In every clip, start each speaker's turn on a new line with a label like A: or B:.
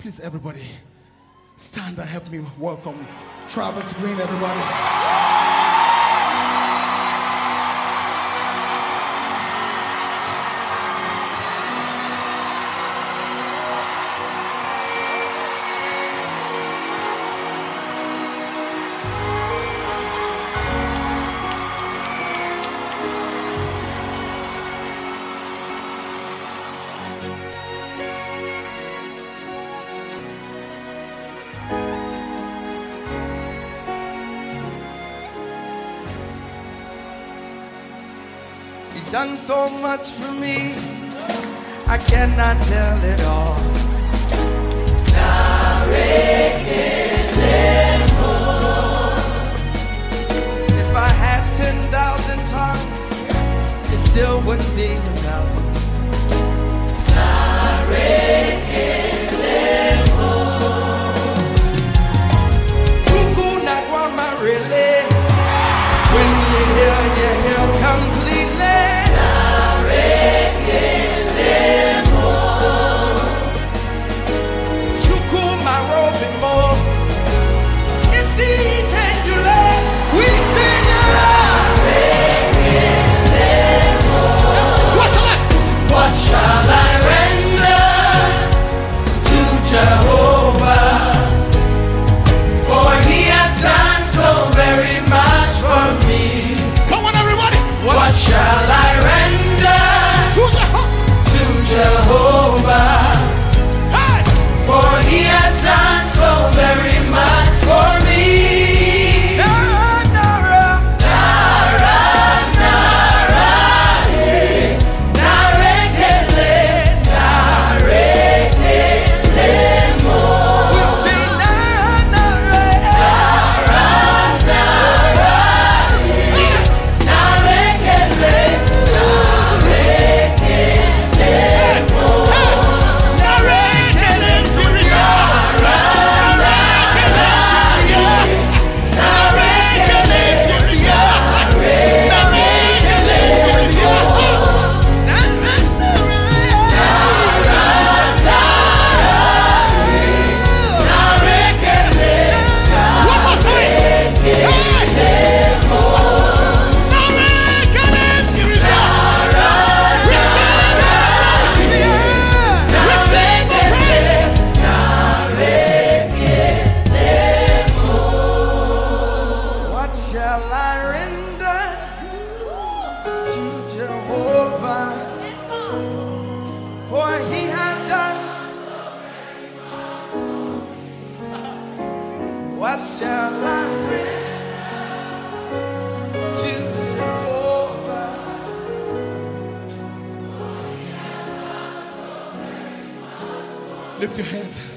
A: Please, everybody, stand and help me welcome Travis Green, everybody.
B: He's done so much for me, I cannot tell it all. If I had 10,000 tongues, it still wouldn't be enough.
A: Lift your hands.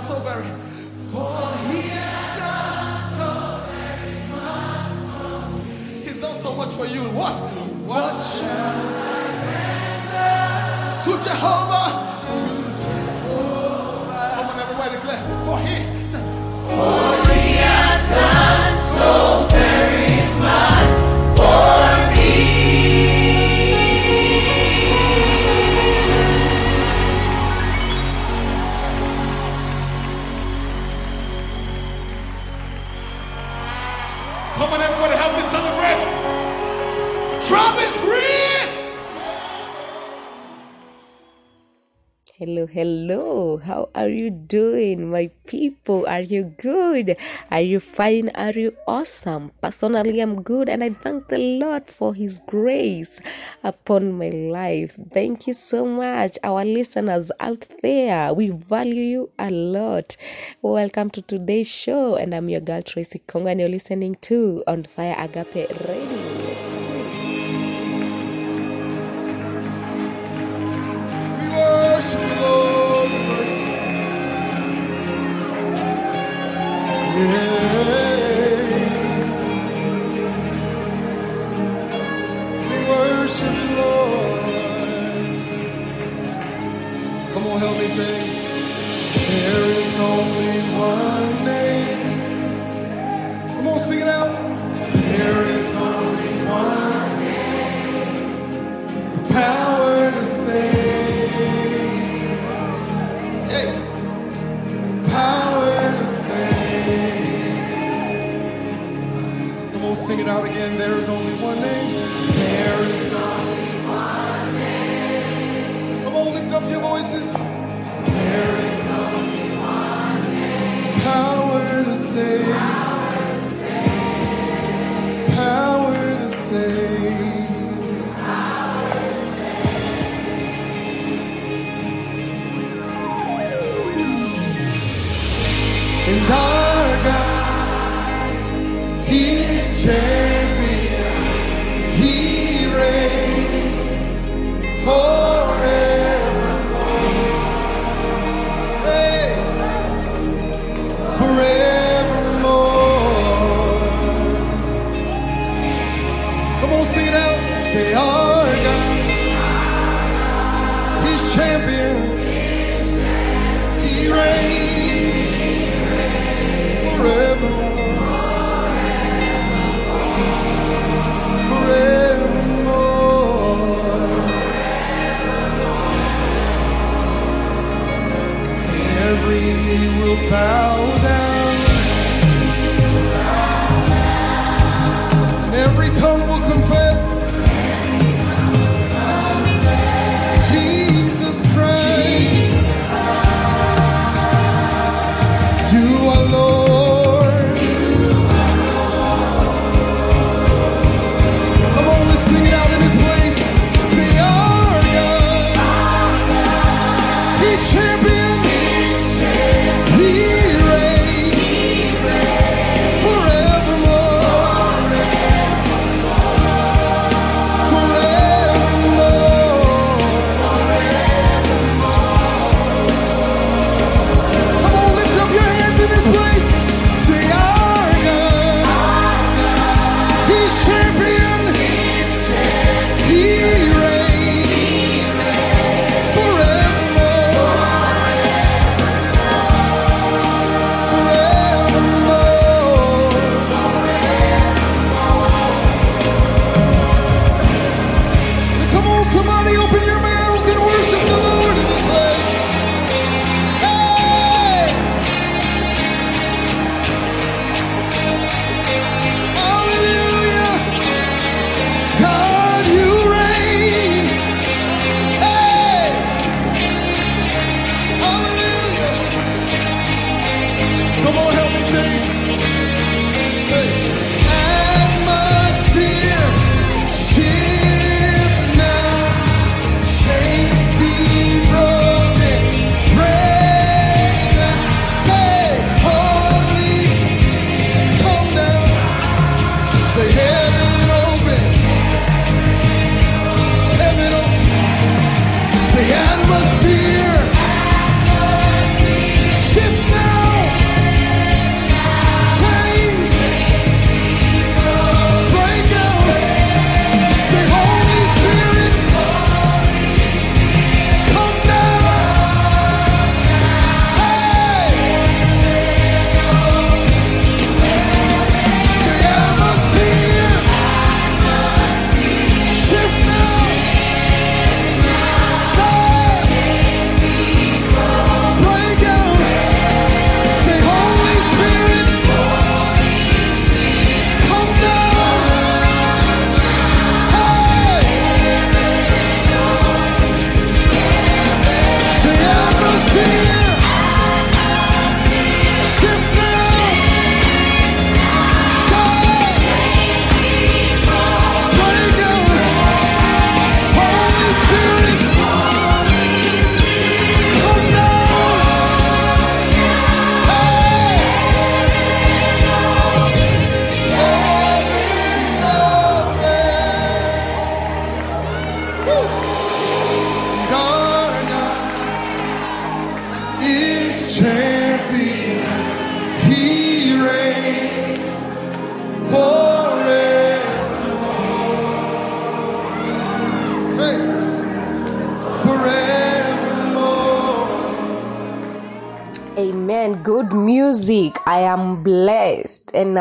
A: So very. For he has done so very much. for He's done so
C: much for you. What? What shall I render to Jehovah?
D: Hello. How are you doing, my people? Are you good? Are you fine? Are you awesome? Personally, I'm good, and I thank the Lord for His grace upon my life. Thank you so much, our listeners out there. We value you a lot. Welcome to today's show, and I'm your girl Tracy Kongo, and you're listening to On Fire Agape Radio.
C: There is only one name. Come on, sing it out. There is only one the power to save. Hey, power to save. Come on, sing it out again. There is only one name. There is only one name. Come on, lift up your voices. Power to save.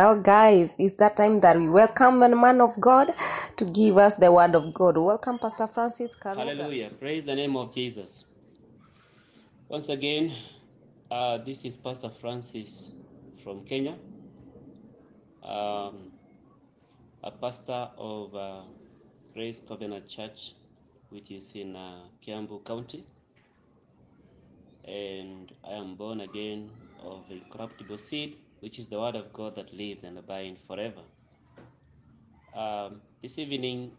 D: Now, guys, it's that time that we welcome the man of God to give us the word of God. Welcome, Pastor Francis Karuga.
E: Hallelujah. Praise the name of Jesus. Once again, uh, this is Pastor Francis from Kenya, um, a pastor of uh, Grace Covenant Church, which is in uh, Kiambu County. And I am born again of incorruptible seed, which is the word of God that lives and abides forever. Um, this evening,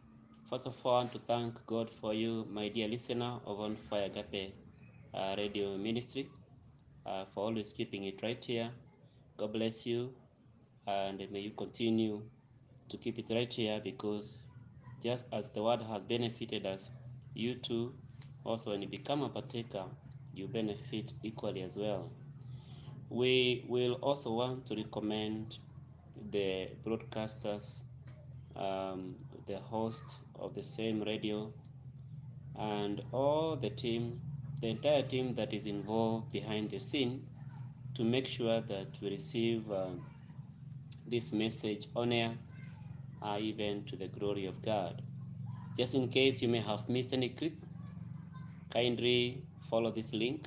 E: first of all, I want to thank God for you, my dear listener of On Fire Agape uh, Radio Ministry, uh, for always keeping it right here. God bless you, and may you continue to keep it right here because just as the word has benefited us, you too, also when you become a partaker, you benefit equally as well. We will also want to recommend the broadcasters, um, the host of the same radio, and all the team, the entire team that is involved behind the scene to make sure that we receive um, this message on air, uh, even to the glory of God. Just in case you may have missed any clip, kindly follow this link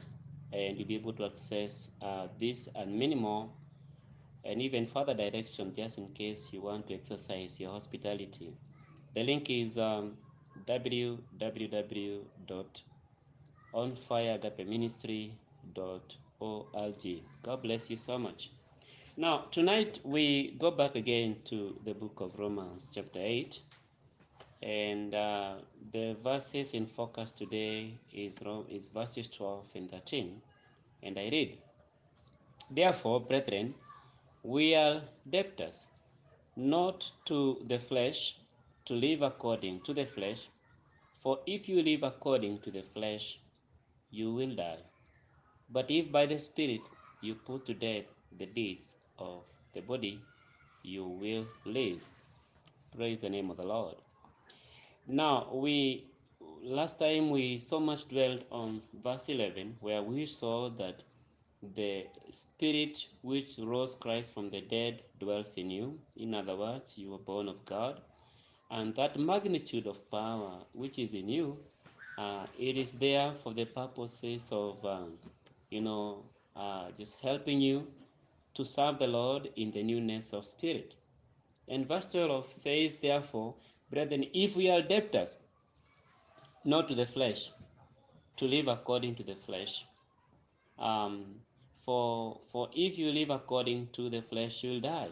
E: and you'll be able to access uh, this and many more and even further direction just in case you want to exercise your hospitality. The link is um, www.onfireagapeministry.org. God bless you so much. Now, tonight we go back again to the book of Romans, chapter 8, and uh, the verses in focus today is, is verses 12 and 13. And I read, Therefore, brethren, we are debtors, not to the flesh, to live according to the flesh. For if you live according to the flesh, you will die. But if by the Spirit you put to death the deeds of the body, you will live. Praise the name of the Lord. Now, we last time we so much dwelt on verse 11, where we saw that the spirit which rose Christ from the dead dwells in you. In other words, you were born of God, and that magnitude of power which is in you, uh, it is there for the purposes of, um, you know, uh, just helping you to serve the Lord in the newness of spirit. And verse 12 says, Therefore, brethren, if we are debtors, not to the flesh, to live according to the flesh. Um, for for if you live according to the flesh, you'll die.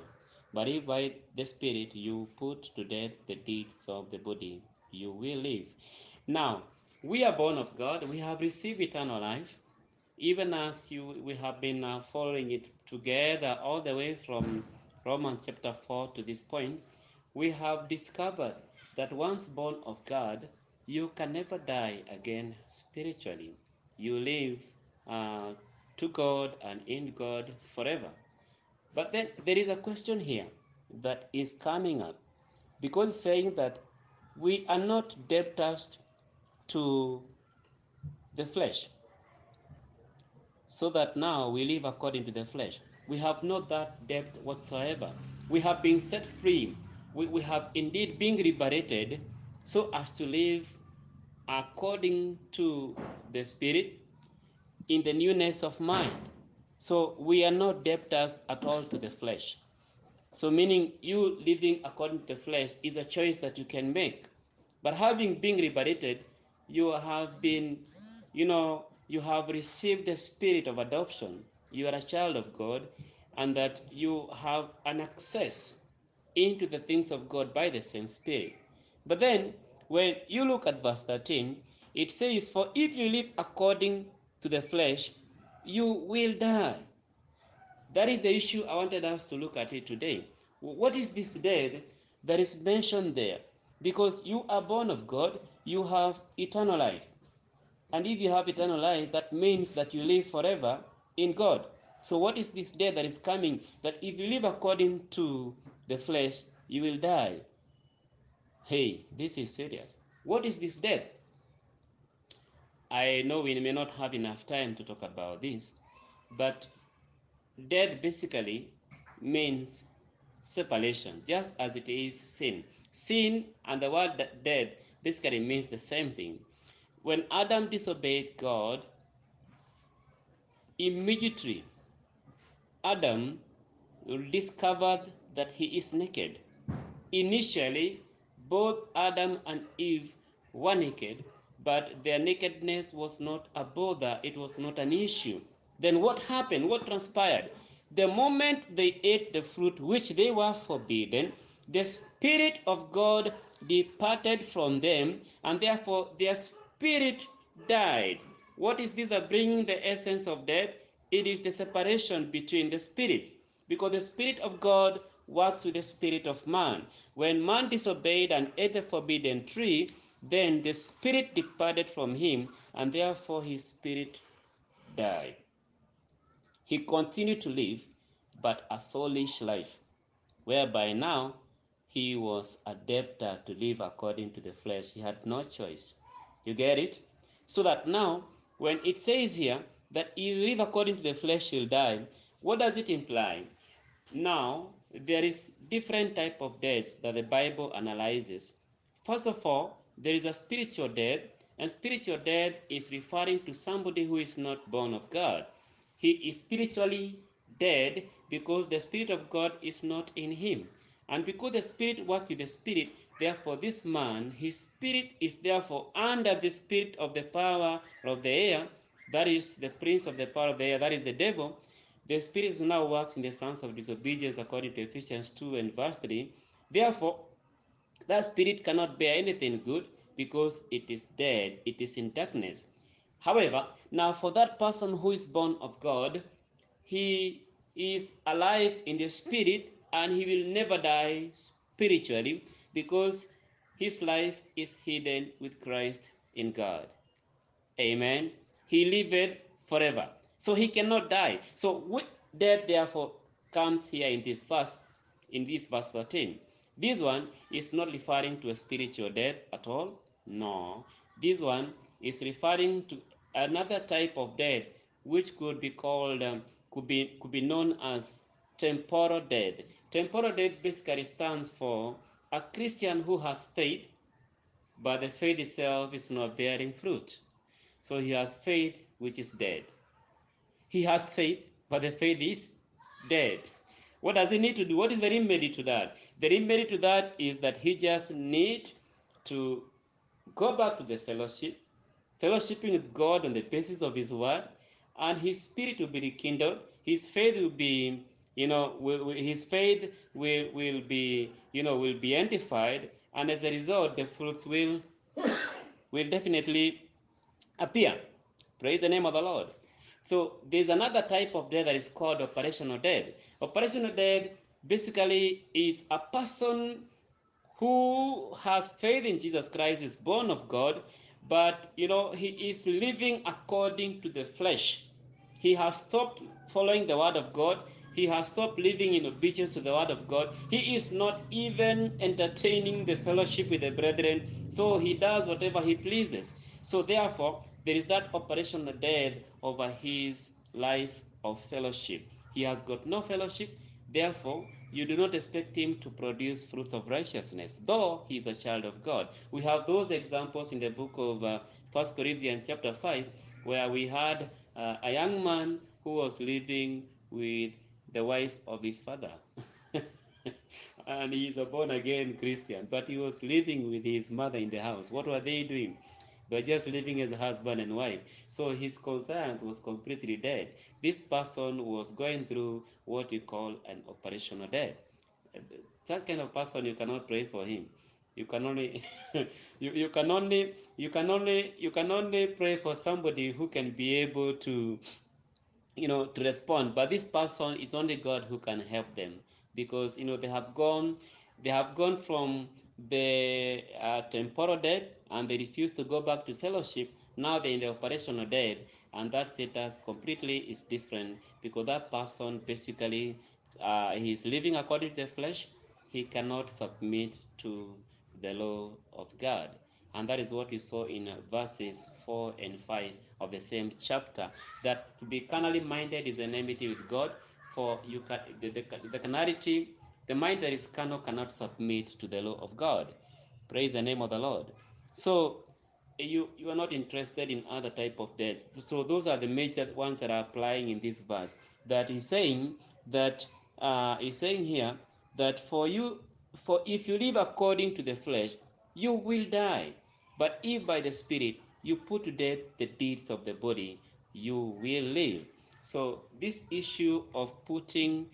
E: But if by the Spirit you put to death the deeds of the body, you will live. Now, we are born of God. We have received eternal life, even as you we have been uh, following it together all the way from Romans chapter 4 to this point. We have discovered that once born of God, you can never die again spiritually. You live uh, to God and in God forever. But then there is a question here that is coming up because saying that we are not debtors to the flesh, so that now we live according to the flesh. We have not that debt whatsoever. We have been set free. We, we have indeed been liberated so as to live according to the Spirit in the newness of mind. So we are not debtors at all to the flesh. So, meaning you living according to the flesh is a choice that you can make. But having been liberated, you have been, you know, you have received the spirit of adoption. You are a child of God, and that you have an access into the things of God by the same spirit. But then, when you look at verse 13, it says, For if you live according to the flesh, you will die. That is the issue I wanted us to look at it today. What is this death that is mentioned there? Because you are born of God, you have eternal life. And if you have eternal life, that means that you live forever in God. So, what is this death that is coming? That if you live according to the flesh, you will die. Hey, this is serious. What is this death? I know we may not have enough time to talk about this, but death basically means separation, just as it is sin. Sin and the word death basically means the same thing. When Adam disobeyed God, immediately Adam discovered that he is naked. Initially, both Adam and Eve were naked, but their nakedness was not a bother, it was not an issue. Then what happened? What transpired? The moment they ate the fruit which they were forbidden, the Spirit of God departed from them, and therefore their spirit died. What is this that bringing the essence of death? It is the separation between the spirit, because the Spirit of God works with the spirit of man. When man disobeyed and ate the forbidden tree, then the spirit departed from him, and therefore his spirit died. He continued to live, but a soulish life, whereby now he was a debtor to live according to the flesh. He had no choice. You get it? So that now, when it says here that if you live according to the flesh, you'll die, what does it imply? Now, there is different type of deaths that the Bible analyzes. First of all, there is a spiritual death, and spiritual death is referring to somebody who is not born of God. He is spiritually dead because the Spirit of God is not in him. And because the Spirit works with the Spirit, therefore this man, his spirit is therefore under the spirit of the power of the air, that is the prince of the power of the air, that is the devil. The Spirit now works in the sons of disobedience according to Ephesians 2 and verse 3. Therefore, that spirit cannot bear anything good because it is dead, it is in darkness. However, now for that person who is born of God, he is alive in the spirit and he will never die spiritually because his life is hidden with Christ in God. Amen. He liveth forever. So he cannot die. So with death therefore comes here in this verse, in this verse 13. This one is not referring to a spiritual death at all. No. This one is referring to another type of death which could be called um, could be could be known as temporal death. Temporal death basically stands for a Christian who has faith, but the faith itself is not bearing fruit. So he has faith which is dead. He has faith, but the faith is dead. What does he need to do? What is the remedy to that? The remedy to that is that he just need to go back to the fellowship, fellowshipping with God on the basis of his word, and his spirit will be rekindled. His faith will be, you know, will, will, his faith will, will be, you know, will be identified, and as a result, the fruits will will definitely appear. Praise the name of the Lord. So there's another type of death that is called operational death. Operational death basically is a person who has faith in Jesus Christ, is born of God, but you know he is living according to the flesh. He has stopped following the word of God. He has stopped living in obedience to the word of God. He is not even entertaining the fellowship with the brethren. So he does whatever he pleases. So therefore, there is that operational death over his life of fellowship. He has got no fellowship. Therefore, you do not expect him to produce fruits of righteousness, though he is a child of God. We have those examples in the book of uh, 1 Corinthians chapter 5, where we had uh, a young man who was living with the wife of his father. and he is a born again Christian, but he was living with his mother in the house. What were they doing? They just living as a husband and wife. So his conscience was completely dead. This person was going through what we call an operational death. That kind of person, you cannot pray for him. You can only, you, you can only, you can only, you can only pray for somebody who can be able to, you know, to respond. But this person, is only God who can help them because you know they have gone, they have gone from the uh, temporal dead and they refuse to go back to fellowship. Now they're in the operational dead, and that status completely is different because that person basically uh, he's living according to the flesh. He cannot submit to the law of God. And that is what we saw in verses 4 and 5 of the same chapter. That to be carnally minded is an enmity with God, for you can, the, the, the carnality, the mind that is carnal cannot submit to the law of God. Praise the name of the Lord. So you you are not interested in other type of deaths. So those are the major ones that are applying in this verse. That he's saying that uh, he's saying here that for you, for if you live according to the flesh, you will die. But if by the Spirit you put to death the deeds of the body, you will live. So this issue of putting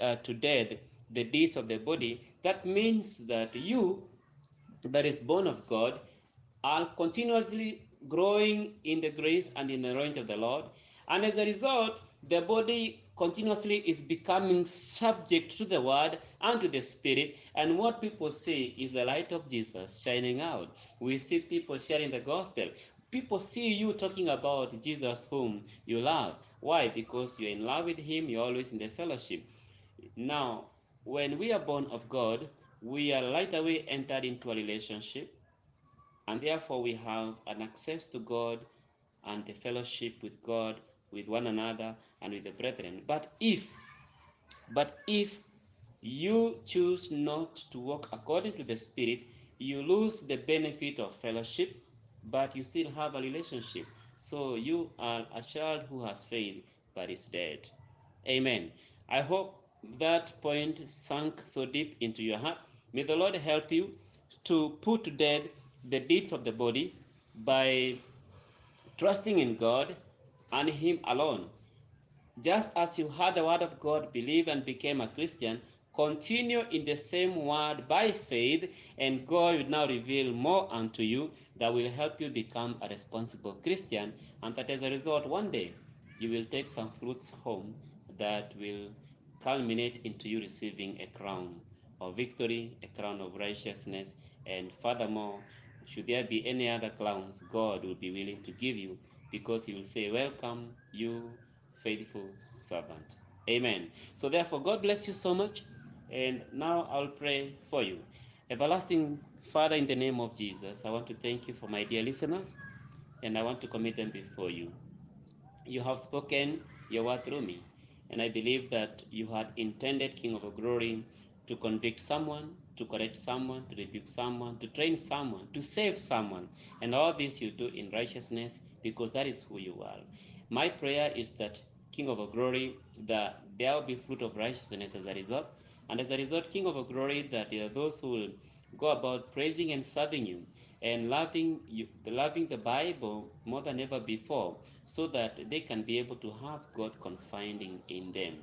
E: uh, to death the deeds of the body, that means that you that is born of God are continuously growing in the grace and in the range of the Lord. And as a result, the body continuously is becoming subject to the word and to the spirit. And what people see is the light of Jesus shining out. We see people sharing the gospel. People see you talking about Jesus whom you love. Why? Because you're in love with him, you're always in the fellowship. Now, when we are born of God, we are right away entered into a relationship and therefore we have an access to God and the fellowship with God, with one another, and with the brethren. But if, but if you choose not to walk according to the Spirit, you lose the benefit of fellowship, but you still have a relationship. So you are a child who has faith but is dead. Amen. I hope that point sunk so deep into your heart. May the Lord help you to put to death the deeds of the body by trusting in God and Him alone. Just as you heard the word of God, believe and became a Christian, continue in the same word by faith, and God will now reveal more unto you that will help you become a responsible Christian, and that as a result, one day you will take some fruits home that will culminate into you receiving a crown of victory, a crown of righteousness, and furthermore, should there be any other crowns, God will be willing to give you because He will say, Welcome, you faithful servant. Amen. So, therefore, God bless you so much. And now I'll pray for you. Everlasting Father, in the name of Jesus, I want to thank you for my dear listeners and I want to commit them before you. You have spoken your word through me, and I believe that you had intended, King of glory, to convict someone, to correct someone, to rebuke someone, to train someone, to save someone. And all this you do in righteousness because that is who you are. My prayer is that, King of glory, that there will be fruit of righteousness as a result. And as a result, King of glory, that there are those who will go about praising and serving you and loving you, loving the Bible more than ever before, so that they can be able to have God confiding in them.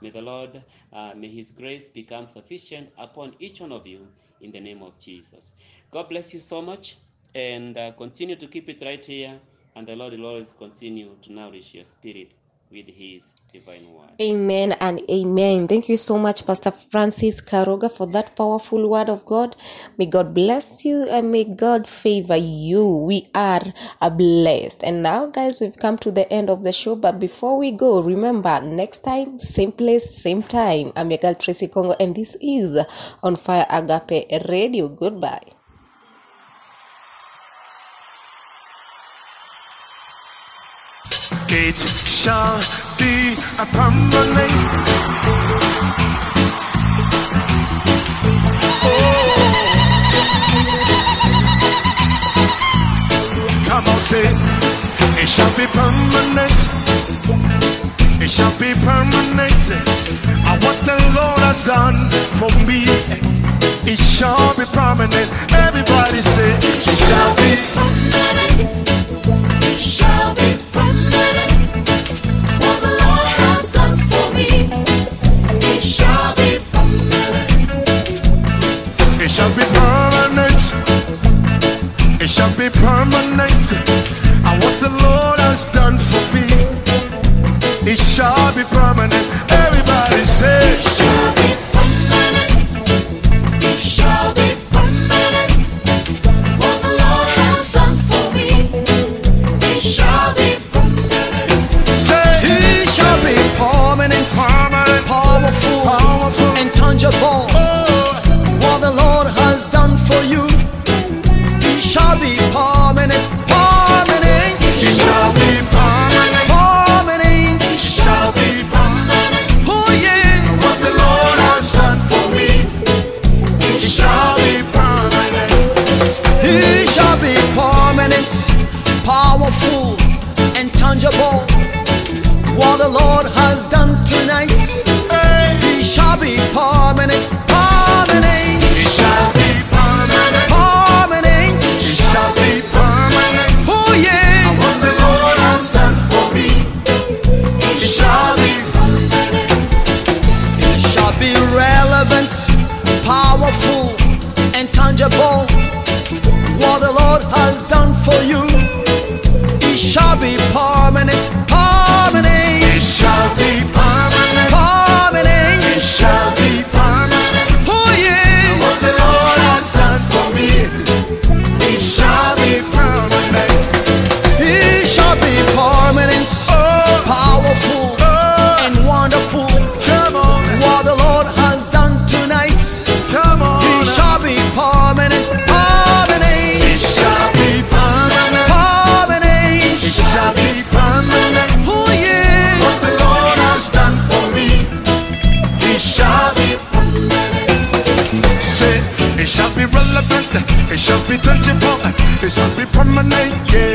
E: May the Lord, uh, may His grace become sufficient upon each one of you in the name of Jesus. God bless you so much and uh, continue to keep it right here. And the Lord will always continue to nourish your spirit with His divine word.
D: Amen and amen. Thank you so much, Pastor Francis Karuga, for that powerful word of God. May God bless you and may God favor you. We are blessed. And now, guys, we've come to the end of the show. But before we go, remember next time, same place, same time. I'm your girl Tracy Kongo, and this is on Fire Agape Radio. Goodbye.
C: It shall be a permanent. Oh. Come on, say, it shall be permanent. It shall be permanent. And what the Lord has done for me, it shall be permanent. Everybody say, it shall be
F: permanent. It shall be
C: shall be permanent. It shall be permanent. And what the Lord has done for me, it shall be permanent. Everybody say,
F: It shall be permanent. It shall be permanent. What the Lord has done for me, it shall be permanent.
C: say,
G: He shall be permanent,
C: permanent,
G: powerful,
C: powerful.
G: and tangible. What the Lord has done tonight
F: It should be touched
G: upon,
F: it should be permanent,
G: yeah.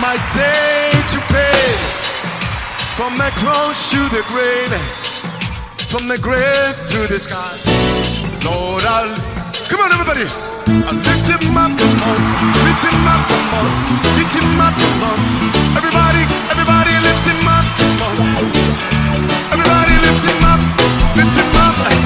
F: My
G: day to pay. From the cross to the grave. From the grave to the sky. Lord, I'll. Come on, everybody. I lift him up, come on. Lift him up, come on. Lift him up, come on. Everybody, everybody lift him up, come on. Everybody lift him up, lift him up.